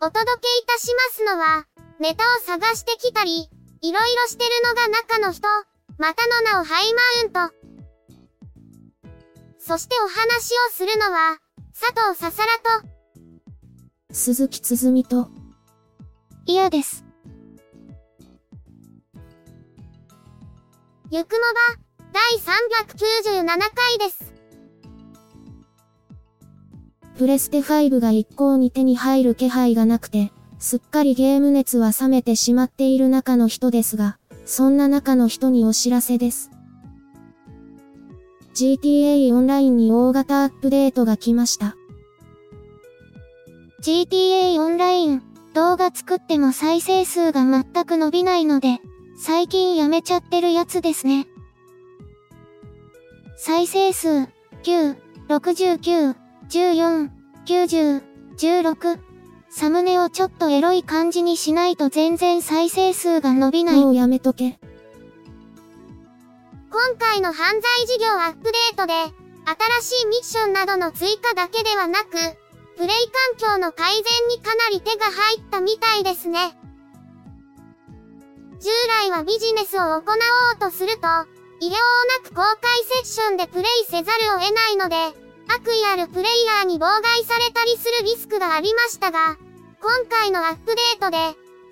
お届けいたしますのは、ネタを探してきたり、いろいろしてるのが中の人、またの名をハイマウント。そしてお話をするのは、佐藤ささらと、鈴木つづみと、嫌です。ゆくもば、第397回です。プレステ5が一向に手に入る気配がなくて、すっかりゲーム熱は冷めてしまっている中の人ですが、そんな中の人にお知らせです。GTA オンラインに大型アップデートが来ました。GTA オンライン、動画作っても再生数が全く伸びないので、最近やめちゃってるやつですね。再生数、9、69、14、90、16。サムネをちょっとエロい感じにしないと全然再生数が伸びない。もうやめとけ。今回の犯罪事業アップデートで、新しいミッションなどの追加だけではなく、プレイ環境の改善にかなり手が入ったみたいですね。従来はビジネスを行おうとすると、異様なく公開セッションでプレイせざるを得ないので、悪意あるプレイヤーに妨害されたりするリスクがありましたが、今回のアップデートで、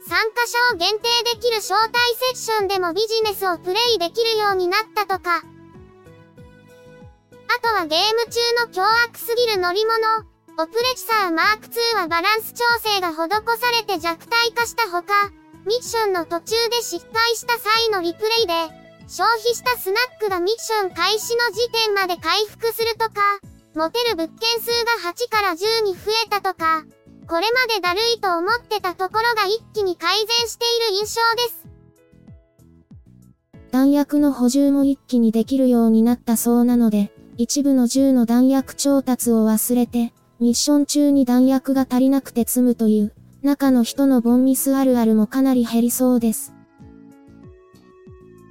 参加者を限定できる招待セッションでもビジネスをプレイできるようになったとか。あとはゲーム中の凶悪すぎる乗り物、オプレチサーマーク2はバランス調整が施されて弱体化したほか、ミッションの途中で失敗した際のリプレイで、消費したスナックがミッション開始の時点まで回復するとか、持てる物件数が8から10に増えたとか、これまでだるいと思ってたところが一気に改善している印象です。弾薬の補充も一気にできるようになったそうなので、一部の銃の弾薬調達を忘れて、ミッション中に弾薬が足りなくて積むという、中の人のボンミスあるあるもかなり減りそうです。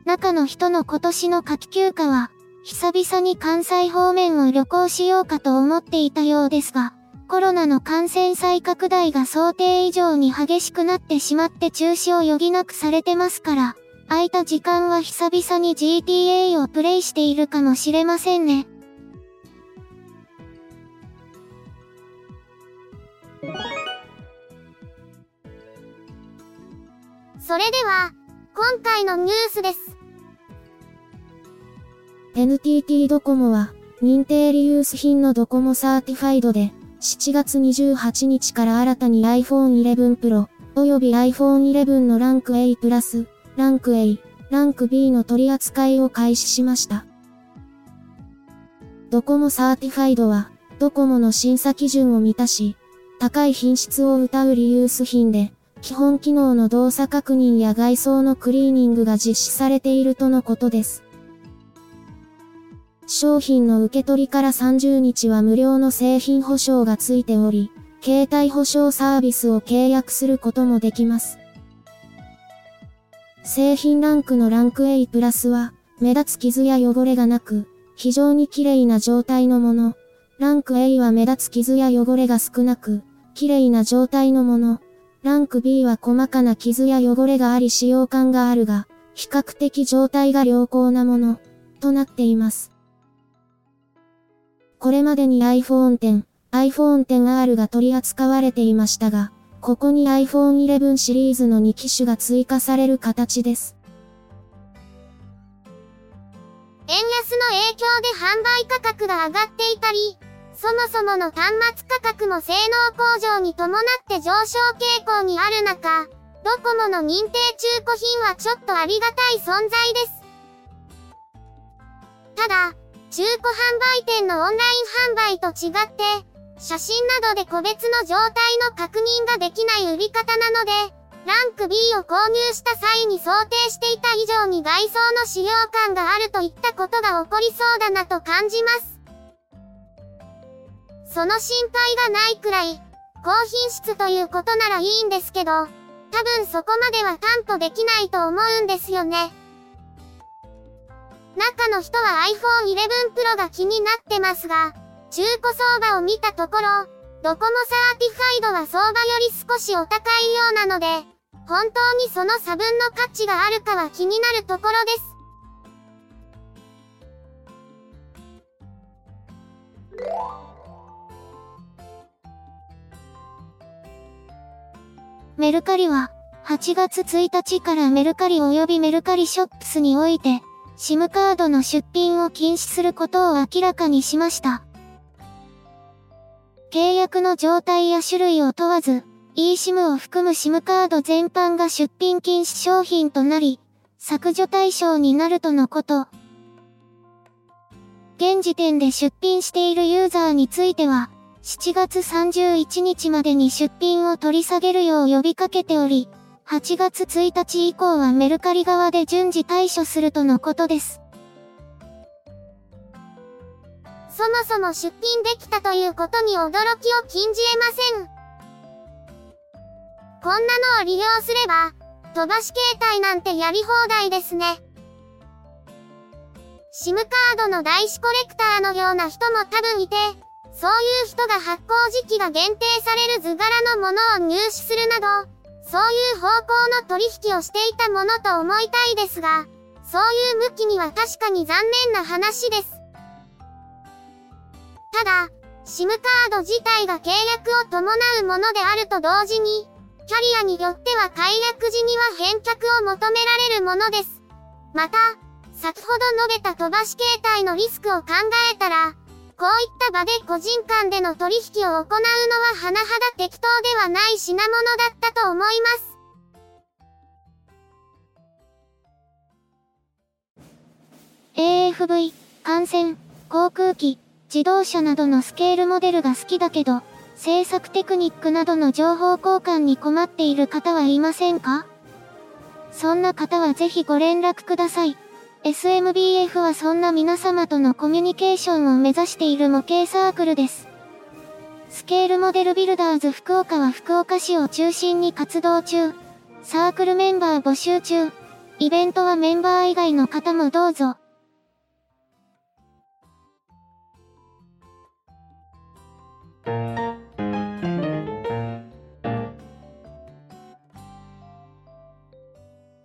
中の人の今年の夏季休暇は、久々に関西方面を旅行しようかと思っていたようですが、コロナの感染再拡大が想定以上に激しくなってしまって中止を余儀なくされてますから、空いた時間は久々に GTA をプレイしているかもしれませんね。それでは、今回のニュースです。NTT ドコモは、認定リユース品のドコモサーティファイドで、7月28日から新たに iPhone 11 Pro、および iPhone 11のランク A プラス、ランク A、ランク B の取り扱いを開始しました。ドコモサーティファイドは、ドコモの審査基準を満たし、高い品質を謳うリユース品で、基本機能の動作確認や外装のクリーニングが実施されているとのことです。商品の受け取りから30日は無料の製品保証がついており、携帯保証サービスを契約することもできます。製品ランクのランク A プラスは、目立つ傷や汚れがなく、非常に綺麗な状態のもの。ランク A は目立つ傷や汚れが少なく、綺麗な状態のもの。ランク B は細かな傷や汚れがあり使用感があるが、比較的状態が良好なもの、となっています。これまでに iPhone X、iPhone XR が取り扱われていましたが、ここに iPhone 11シリーズの2機種が追加される形です。円安の影響で販売価格が上がっていたり、そもそもの端末価格も性能向上に伴って上昇傾向にある中、ドコモの認定中古品はちょっとありがたい存在です。ただ、中古販売店のオンライン販売と違って、写真などで個別の状態の確認ができない売り方なので、ランク B を購入した際に想定していた以上に外装の使用感があるといったことが起こりそうだなと感じます。その心配がないくらい、高品質ということならいいんですけど、多分そこまでは担保できないと思うんですよね。中の人は iPhone 11 Pro が気になってますが、中古相場を見たところ、ドコモサーティファイドは相場より少しお高いようなので、本当にその差分の価値があるかは気になるところです。メルカリは、8月1日からメルカリ及びメルカリショップスにおいて、SIM カードの出品を禁止することを明らかにしました。契約の状態や種類を問わず、eSIM を含む SIM カード全般が出品禁止商品となり、削除対象になるとのこと。現時点で出品しているユーザーについては、7月31日までに出品を取り下げるよう呼びかけており、8月1日以降はメルカリ側で順次対処するとのことです。そもそも出品できたということに驚きを禁じ得ません。こんなのを利用すれば、飛ばし携帯なんてやり放題ですね。SIM カードの台紙コレクターのような人も多分いて、そういう人が発行時期が限定される図柄のものを入手するなど、そういう方向の取引をしていたものと思いたいですが、そういう向きには確かに残念な話です。ただ、SIM カード自体が契約を伴うものであると同時に、キャリアによっては解約時には返却を求められるものです。また、先ほど述べた飛ばし携帯のリスクを考えたら、こういった場で個人間での取引を行うのは甚だ適当ではない品物だったと思います。AFV、艦船、航空機、自動車などのスケールモデルが好きだけど、制作テクニックなどの情報交換に困っている方はいませんか？そんな方はぜひご連絡ください。SMBF はそんな皆様とのコミュニケーションを目指している模型サークルです。スケールモデルビルダーズ福岡は福岡市を中心に活動中。サークルメンバー募集中。イベントはメンバー以外の方もどうぞ。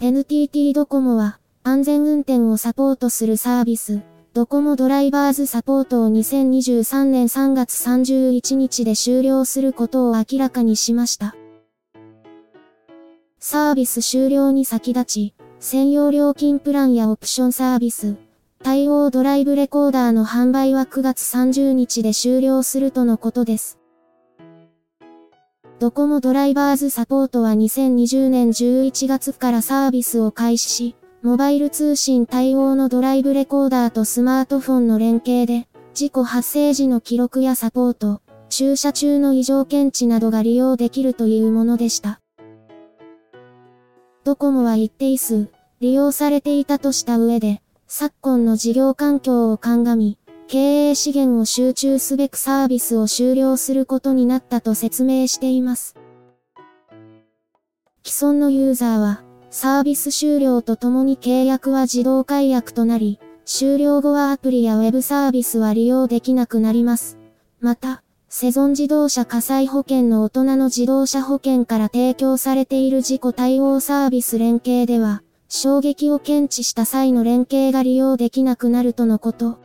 NTT ドコモは安全運転をサポートするサービス、ドコモドライバーズサポートを2023年3月31日で終了することを明らかにしました。サービス終了に先立ち、専用料金プランやオプションサービス、対応ドライブレコーダーの販売は9月30日で終了するとのことです。ドコモドライバーズサポートは2020年11月からサービスを開始し、モバイル通信対応のドライブレコーダーとスマートフォンの連携で、事故発生時の記録やサポート、駐車中の異常検知などが利用できるというものでした。ドコモは一定数、利用されていたとした上で、昨今の事業環境を鑑み、経営資源を集中すべくサービスを終了することになったと説明しています。既存のユーザーは、サービス終了とともに契約は自動解約となり、終了後はアプリやウェブサービスは利用できなくなります。また、セゾン自動車火災保険の大人の自動車保険から提供されている事故対応サービス連携では、衝撃を検知した際の連携が利用できなくなるとのこと。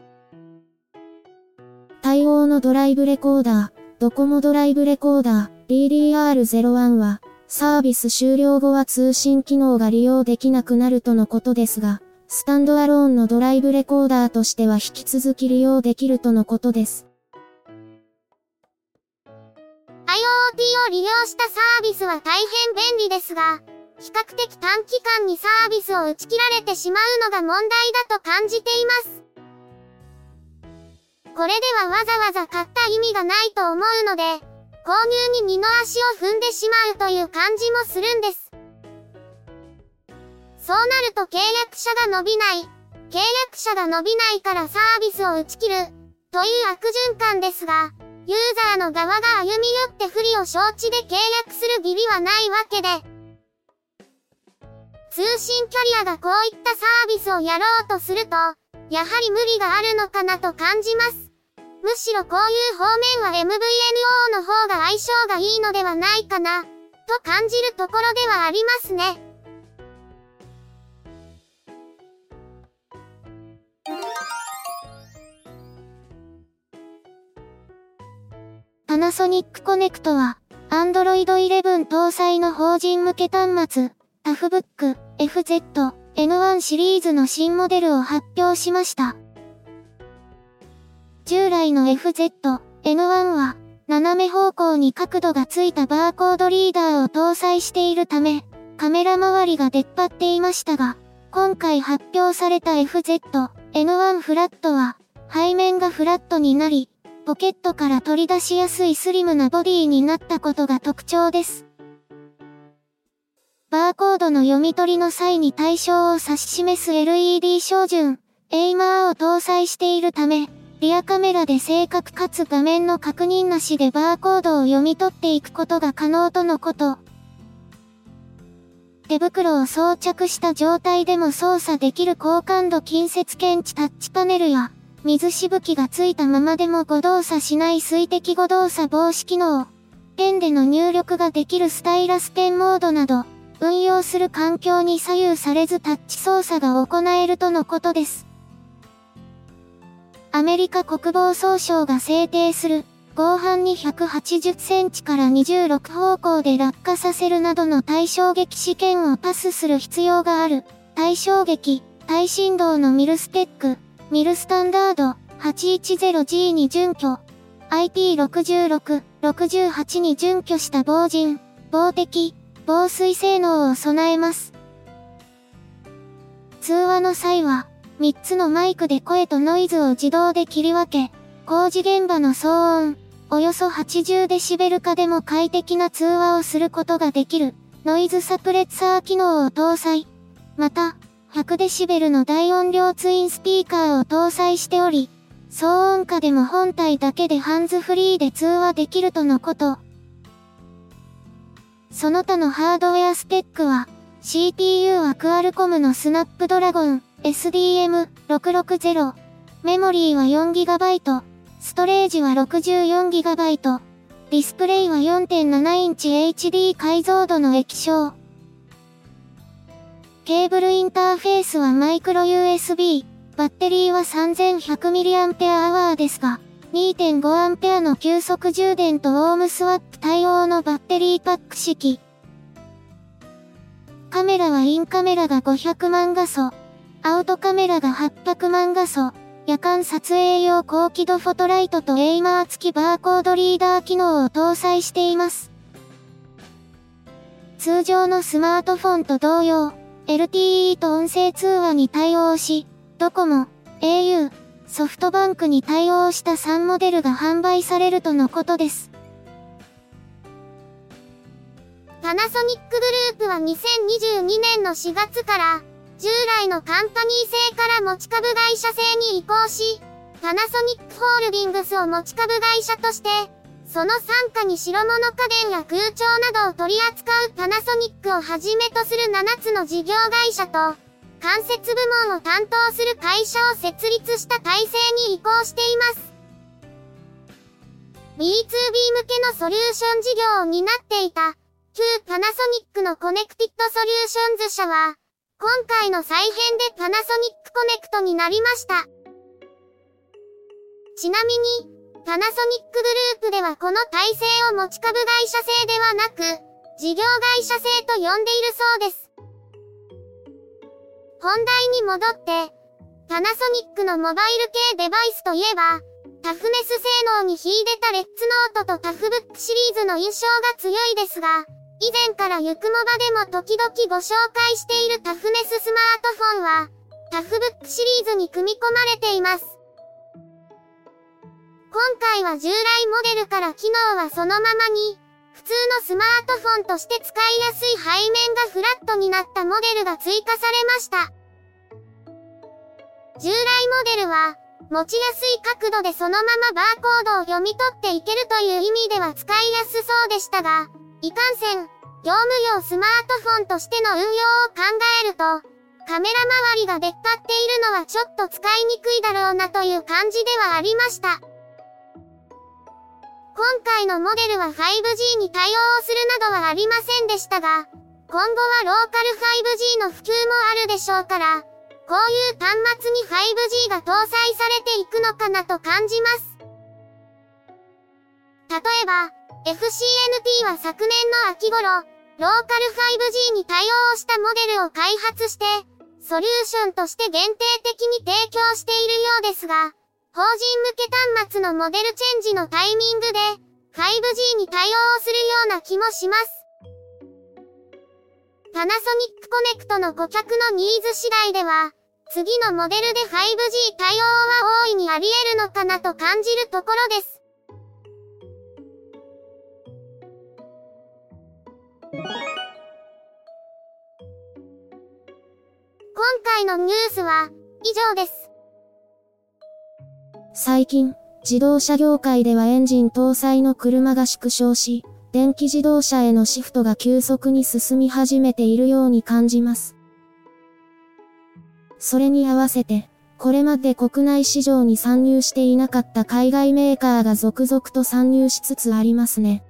対応のドライブレコーダー、ドコモドライブレコーダー、DDR01 は、サービス終了後は通信機能が利用できなくなるとのことですが、スタンドアローンのドライブレコーダーとしては引き続き利用できるとのことです。IoT を利用したサービスは大変便利ですが、比較的短期間にサービスを打ち切られてしまうのが問題だと感じています。これではわざわざ買った意味がないと思うので、購入に二の足を踏んでしまうという感じもするんです。そうなると契約者が伸びない、契約者が伸びないからサービスを打ち切る、という悪循環ですが、ユーザーの側が歩み寄って不利を承知で契約する義理はないわけで、通信キャリアがこういったサービスをやろうとすると、やはり無理があるのかなと感じます。むしろこういう方面は MVNO の方が相性がいいのではないかな、と感じるところではありますね。パナソニックコネクトは、Android 11搭載の法人向け端末、タフブック FZ N1 シリーズの新モデルを発表しました。従来の FZ N1 は、斜め方向に角度がついたバーコードリーダーを搭載しているため、カメラ周りが出っ張っていましたが、今回発表された FZ N1 フラットは、背面がフラットになり、ポケットから取り出しやすいスリムなボディになったことが特徴です。バーコードの読み取りの際に対象を指し示す LED 照準、エイマーを搭載しているため、リアカメラで正確かつ画面の確認なしでバーコードを読み取っていくことが可能とのこと。手袋を装着した状態でも操作できる高感度近接検知タッチパネルや、水しぶきがついたままでも誤動作しない水滴誤動作防止機能、ペンでの入力ができるスタイラスペンモードなど、運用する環境に左右されずタッチ操作が行えるとのことです。アメリカ国防総省が制定する、合板に180センチから26方向で落下させるなどの対衝撃試験をパスする必要がある。対衝撃、対振動のミルスペック、ミルスタンダード 810G に準拠。IP66、68に準拠した防塵、防滴、防水性能を備えます。通話の際は、3つのマイクで声とノイズを自動で切り分け、工事現場の騒音、およそ80デシベル下でも快適な通話をすることができる、ノイズサプレッサー機能を搭載。また、100デシベルの大音量ツインスピーカーを搭載しており、騒音下でも本体だけでハンズフリーで通話できるとのこと。その他のハードウェアスペックは、CPU はクアルコムのスナップドラゴン SDM660、メモリーは 4GB、ストレージは 64GB、ディスプレイは4.7インチ。HD 解像度の液晶。ケーブルインターフェースはマイクロ USB、バッテリーは 3100mAh ですが、2.5A の急速充電とウォームスワップ対応のバッテリーパック式。カメラはインカメラが500万画素、アウトカメラが800万画素、夜間撮影用高輝度フォトライトとエイマー付きバーコードリーダー機能を搭載しています。通常のスマートフォンと同様、LTE と音声通話に対応し、ドコモ、au、ソフトバンクに対応した3モデルが販売されるとのことです。パナソニックグループは2022年の4月から従来のカンパニー製から持ち株会社製に移行し、パナソニックホールディングスを持ち株会社として、その傘下に白物家電や空調などを取り扱うパナソニックをはじめとする7つの事業会社と、間接部門を担当する会社を設立した体制に移行しています。B2B 向けのソリューション事業を担っていた、旧パナソニックのコネクティッドソリューションズ社は、今回の再編でパナソニックコネクトになりました。ちなみに、パナソニックグループではこの体制を持ち株会社制ではなく、事業会社制と呼んでいるそうです。本題に戻って、パナソニックのモバイル系デバイスといえば、タフネス性能に秀でたレッツノートとタフブックシリーズの印象が強いですが、以前からゆくもばでも時々ご紹介しているタフネススマートフォンは、タフブックシリーズに組み込まれています。今回は従来モデルから機能はそのままに、普通のスマートフォンとして使いやすい背面がフラットになったモデルが追加されました。従来モデルは、持ちやすい角度でそのままバーコードを読み取っていけるという意味では使いやすそうでしたが、いかんせん、業務用スマートフォンとしての運用を考えると、カメラ周りが出っ張っているのはちょっと使いにくいだろうなという感じではありました。今回のモデルは 5G に対応するなどはありませんでしたが、今後はローカル 5G の普及もあるでしょうから、こういう端末に 5G が搭載されていくのかなと感じます。例えば、FCNP は昨年の秋頃、ローカル 5G に対応したモデルを開発して、ソリューションとして限定的に提供しているようですが、法人向け端末のモデルチェンジのタイミングで、5G に対応するような気もします。パナソニックコネクトの顧客のニーズ次第では、次のモデルで 5G 対応は大いにあり得るのかなと感じるところです。回のニュースは以上です。最近、自動車業界ではエンジン搭載の車が縮小し、電気自動車へのシフトが急速に進み始めているように感じます。それに合わせて、これまで国内市場に参入していなかった海外メーカーが続々と参入しつつありますね。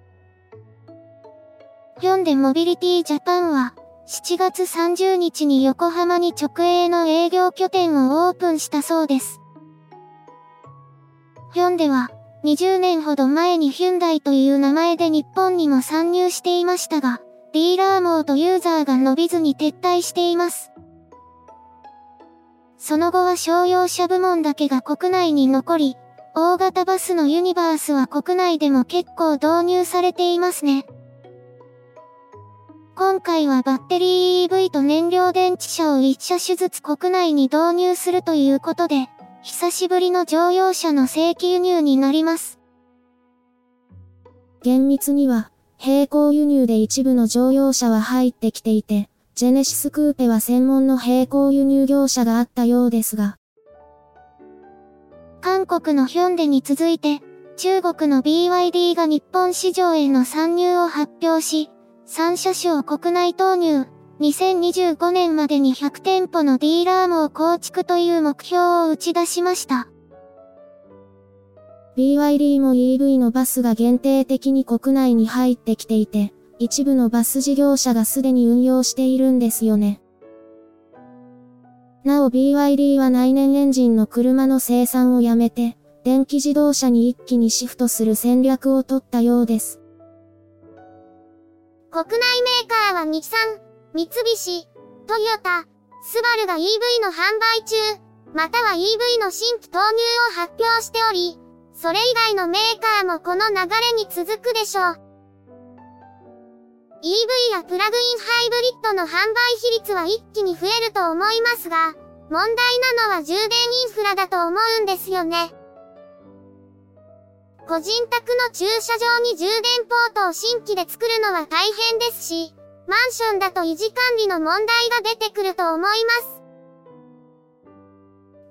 ヒョンデモビリティジャパンは、7月30日に横浜に直営の営業拠点をオープンしたそうです。ヒョンデは、20年ほど前にヒュンダイという名前で日本にも参入していましたが、ディーラー網とユーザーが伸びずに撤退しています。その後は商用車部門だけが国内に残り、大型バスのユニバースは国内でも結構導入されていますね。今回はバッテリー EV と燃料電池車を1車種ずつ国内に導入するということで、久しぶりの乗用車の正規輸入になります。厳密には、並行輸入で一部の乗用車は入ってきていて、ジェネシスクーペは専門の並行輸入業者があったようですが、韓国のヒョンデに続いて、中国の BYD が日本市場への参入を発表し、3車種を国内投入、2025年までに100店舗のディーラー網構築という目標を打ち出しました。BYD も EV のバスが限定的に国内に入ってきていて、一部のバス事業者がすでに運用しているんですよね。なお BYD は内燃エンジンの車の生産をやめて、電気自動車に一気にシフトする戦略を取ったようです。国内メーカーは日産、三菱、トヨタ、スバルが EV の販売中、または EV の新規投入を発表しており、それ以外のメーカーもこの流れに続くでしょう。EV やプラグインハイブリッドの販売比率は一気に増えると思いますが、問題なのは充電インフラだと思うんですよね。個人宅の駐車場に充電ポートを新規で作るのは大変ですし、マンションだと維持管理の問題が出てくると思います。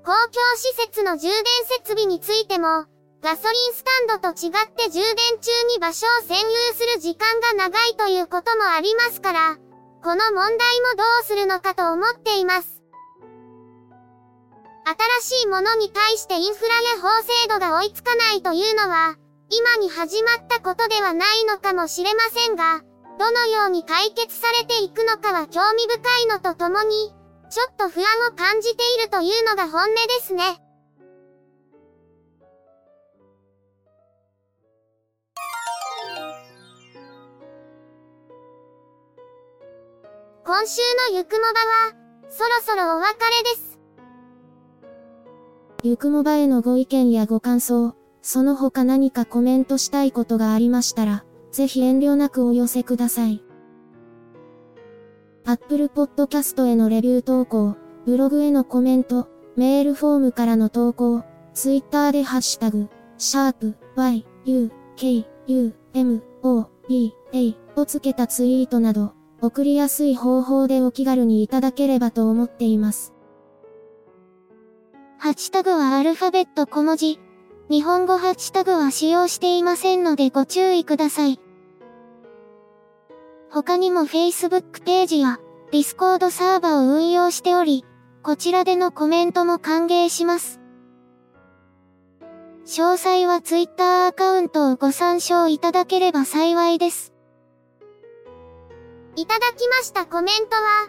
公共施設の充電設備についても、ガソリンスタンドと違って充電中に場所を占有する時間が長いということもありますから、この問題もどうするのかと思っています。新しいものに対してインフラや法制度が追いつかないというのは、今に始まったことではないのかもしれませんが、どのように解決されていくのかは興味深いのとともに、ちょっと不安を感じているというのが本音ですね。今週のゆくもばは、そろそろお別れです。ゆくもばへのご意見やご感想、その他何かコメントしたいことがありましたら、ぜひ遠慮なくお寄せください。Apple Podcast へのレビュー投稿、ブログへのコメント、メールフォームからの投稿、Twitter でハッシュタグ、シャープ y, u, k, u, m, o, b, a をつけたツイートなど、送りやすい方法でお気軽にいただければと思っています。ハッシュタグはアルファベット小文字。日本語ハッシュタグは使用していませんのでご注意ください。他にも Facebook ページや Discord サーバを運用しており、こちらでのコメントも歓迎します。詳細は Twitter アカウントをご参照いただければ幸いです。いただきましたコメントは、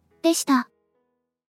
でした。